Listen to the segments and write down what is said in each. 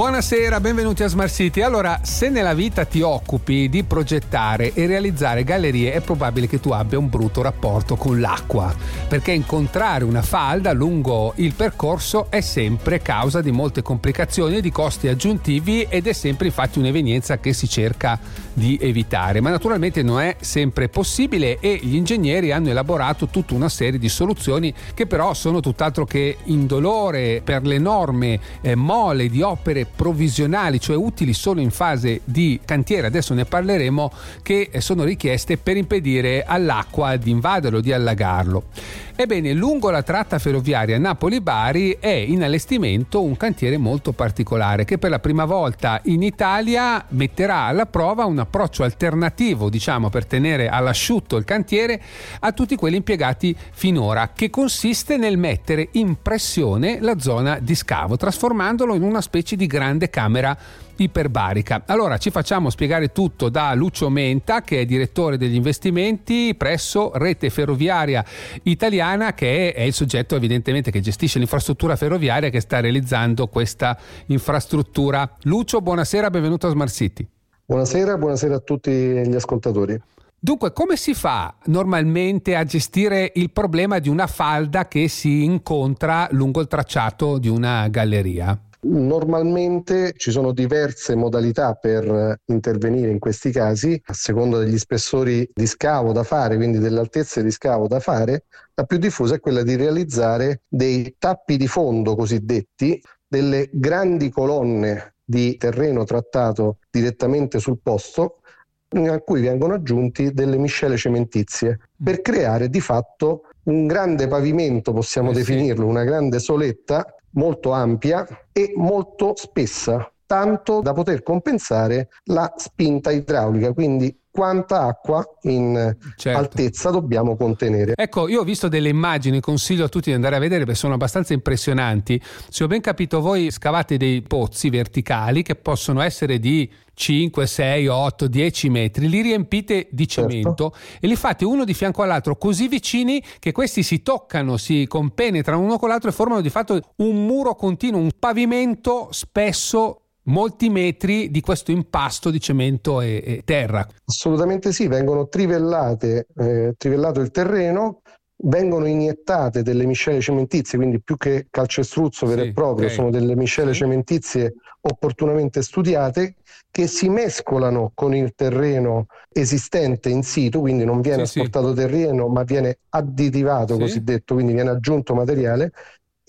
Buonasera, benvenuti a Smart City. Allora, se nella vita ti occupi di progettare e realizzare gallerie, è probabile che tu abbia un brutto rapporto con l'acqua, perché incontrare una falda lungo il percorso è sempre causa di molte complicazioni e di costi aggiuntivi ed è sempre infatti un'evenienza che si cerca di evitare, ma naturalmente non è sempre possibile e gli ingegneri hanno elaborato tutta una serie di soluzioni che però sono tutt'altro che indolore per l'enorme eh, mole di opere provvisionali, cioè utili solo in fase di cantiere, adesso ne parleremo, che sono richieste per impedire all'acqua di invaderlo, di allagarlo. Ebbene, lungo la tratta ferroviaria Napoli-Bari è in allestimento un cantiere molto particolare che per la prima volta in Italia metterà alla prova un approccio alternativo, diciamo, per tenere all'asciutto il cantiere a tutti quelli impiegati finora, che consiste nel mettere in pressione la zona di scavo, trasformandolo in una specie di grande camera iperbarica. Allora ci facciamo spiegare tutto da Lucio Menta, che è direttore degli investimenti presso Rete Ferroviaria Italiana, che è il soggetto evidentemente che gestisce l'infrastruttura ferroviaria che sta realizzando questa infrastruttura. Lucio, buonasera, benvenuto a Smart City. Buonasera, buonasera a tutti gli ascoltatori. Dunque, come si fa normalmente a gestire il problema di una falda che si incontra lungo il tracciato di una galleria? Normalmente ci sono diverse modalità per intervenire in questi casi, a seconda degli spessori di scavo da fare, quindi delle altezze di scavo da fare. La più diffusa è quella di realizzare dei tappi di fondo cosiddetti, delle grandi colonne di terreno trattato direttamente sul posto a cui vengono aggiunti delle miscele cementizie per creare di fatto un grande pavimento, possiamo eh definirlo, sì. una grande soletta molto ampia e molto spessa, tanto da poter compensare la spinta idraulica, quindi quanta acqua in certo. altezza dobbiamo contenere. Ecco, io ho visto delle immagini, consiglio a tutti di andare a vedere perché sono abbastanza impressionanti. Se ho ben capito, voi scavate dei pozzi verticali che possono essere di 5, 6, 8, 10 metri, li riempite di certo. cemento certo. e li fate uno di fianco all'altro così vicini che questi si toccano, si compenetrano uno con l'altro e formano di fatto un muro continuo, un pavimento spesso molti metri di questo impasto di cemento e, e terra. Assolutamente sì, vengono trivellate, eh, trivellato il terreno, vengono iniettate delle miscele cementizie, quindi più che calcestruzzo vero sì, e proprio, okay. sono delle miscele sì. cementizie opportunamente studiate che si mescolano con il terreno esistente in situ, quindi non viene sì, asportato terreno, ma viene additivato, cosiddetto, quindi viene aggiunto materiale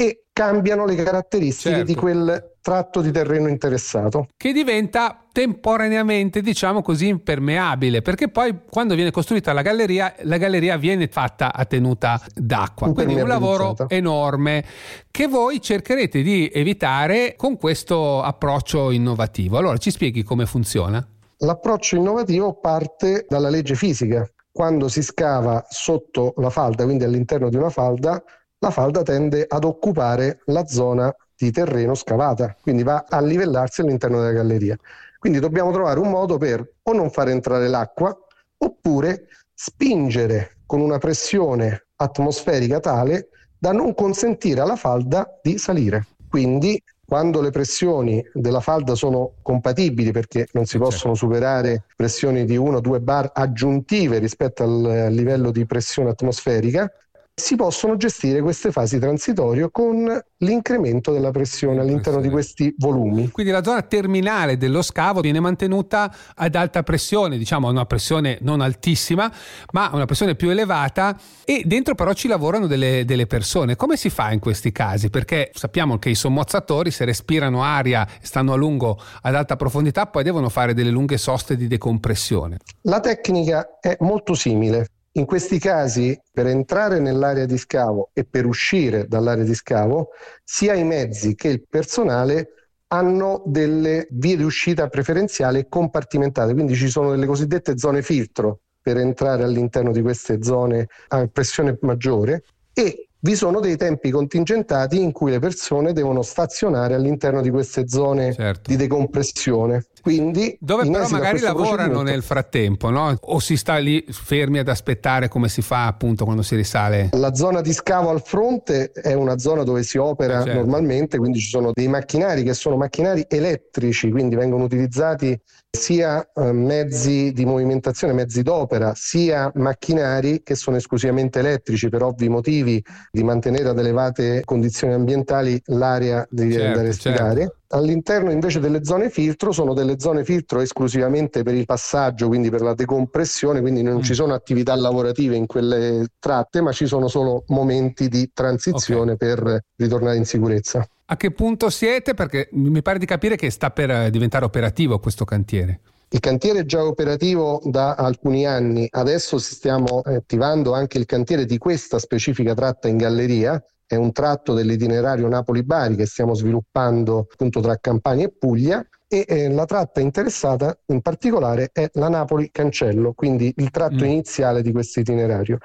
e cambiano le caratteristiche certo. di quel tratto di terreno interessato. Che diventa temporaneamente, diciamo così, impermeabile, perché poi quando viene costruita la galleria, la galleria viene fatta a tenuta d'acqua. Quindi un lavoro enorme che voi cercherete di evitare con questo approccio innovativo. Allora ci spieghi come funziona? L'approccio innovativo parte dalla legge fisica. Quando si scava sotto la falda, quindi all'interno di una falda, la falda tende ad occupare la zona di terreno scavata, quindi va a livellarsi all'interno della galleria. Quindi dobbiamo trovare un modo per o non far entrare l'acqua oppure spingere con una pressione atmosferica tale da non consentire alla falda di salire. Quindi quando le pressioni della falda sono compatibili perché non si possono superare pressioni di 1-2 bar aggiuntive rispetto al livello di pressione atmosferica, si possono gestire queste fasi transitorie con l'incremento della pressione all'interno di questi volumi. Quindi la zona terminale dello scavo viene mantenuta ad alta pressione, diciamo una pressione non altissima, ma una pressione più elevata e dentro però ci lavorano delle, delle persone. Come si fa in questi casi? Perché sappiamo che i sommozzatori se respirano aria e stanno a lungo ad alta profondità poi devono fare delle lunghe soste di decompressione. La tecnica è molto simile. In questi casi, per entrare nell'area di scavo e per uscire dall'area di scavo, sia i mezzi che il personale hanno delle vie di uscita preferenziali compartimentate, quindi ci sono delle cosiddette zone filtro per entrare all'interno di queste zone a pressione maggiore e vi sono dei tempi contingentati in cui le persone devono stazionare all'interno di queste zone certo. di decompressione. Quindi, Dove però magari lavorano nel frattempo, no? O si sta lì fermi ad aspettare come si fa appunto quando si risale? La zona di scavo al fronte è una zona dove si opera certo. normalmente, quindi ci sono dei macchinari che sono macchinari elettrici, quindi vengono utilizzati sia eh, mezzi di movimentazione, mezzi d'opera, sia macchinari che sono esclusivamente elettrici per ovvi motivi di mantenere ad elevate condizioni ambientali l'area di, certo, da respirare. Certo. All'interno invece delle zone filtro sono delle zone filtro esclusivamente per il passaggio, quindi per la decompressione, quindi non mm. ci sono attività lavorative in quelle tratte, ma ci sono solo momenti di transizione okay. per ritornare in sicurezza. A che punto siete? Perché mi pare di capire che sta per eh, diventare operativo questo cantiere. Il cantiere è già operativo da alcuni anni, adesso stiamo attivando anche il cantiere di questa specifica tratta in galleria, è un tratto dell'itinerario Napoli-Bari che stiamo sviluppando appunto tra Campania e Puglia e eh, la tratta interessata in particolare è la Napoli-Cancello, quindi il tratto mm. iniziale di questo itinerario.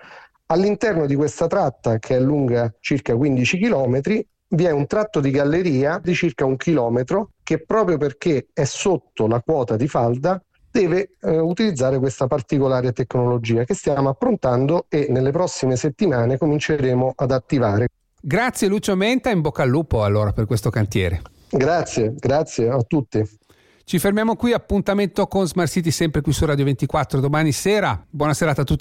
All'interno di questa tratta, che è lunga circa 15 km, vi è un tratto di galleria di circa un chilometro che proprio perché è sotto la quota di falda deve eh, utilizzare questa particolare tecnologia che stiamo approntando e nelle prossime settimane cominceremo ad attivare. Grazie Lucio Menta, in bocca al lupo allora per questo cantiere. Grazie, grazie a tutti. Ci fermiamo qui, appuntamento con Smart City sempre qui su Radio 24 domani sera. Buona serata a tutti.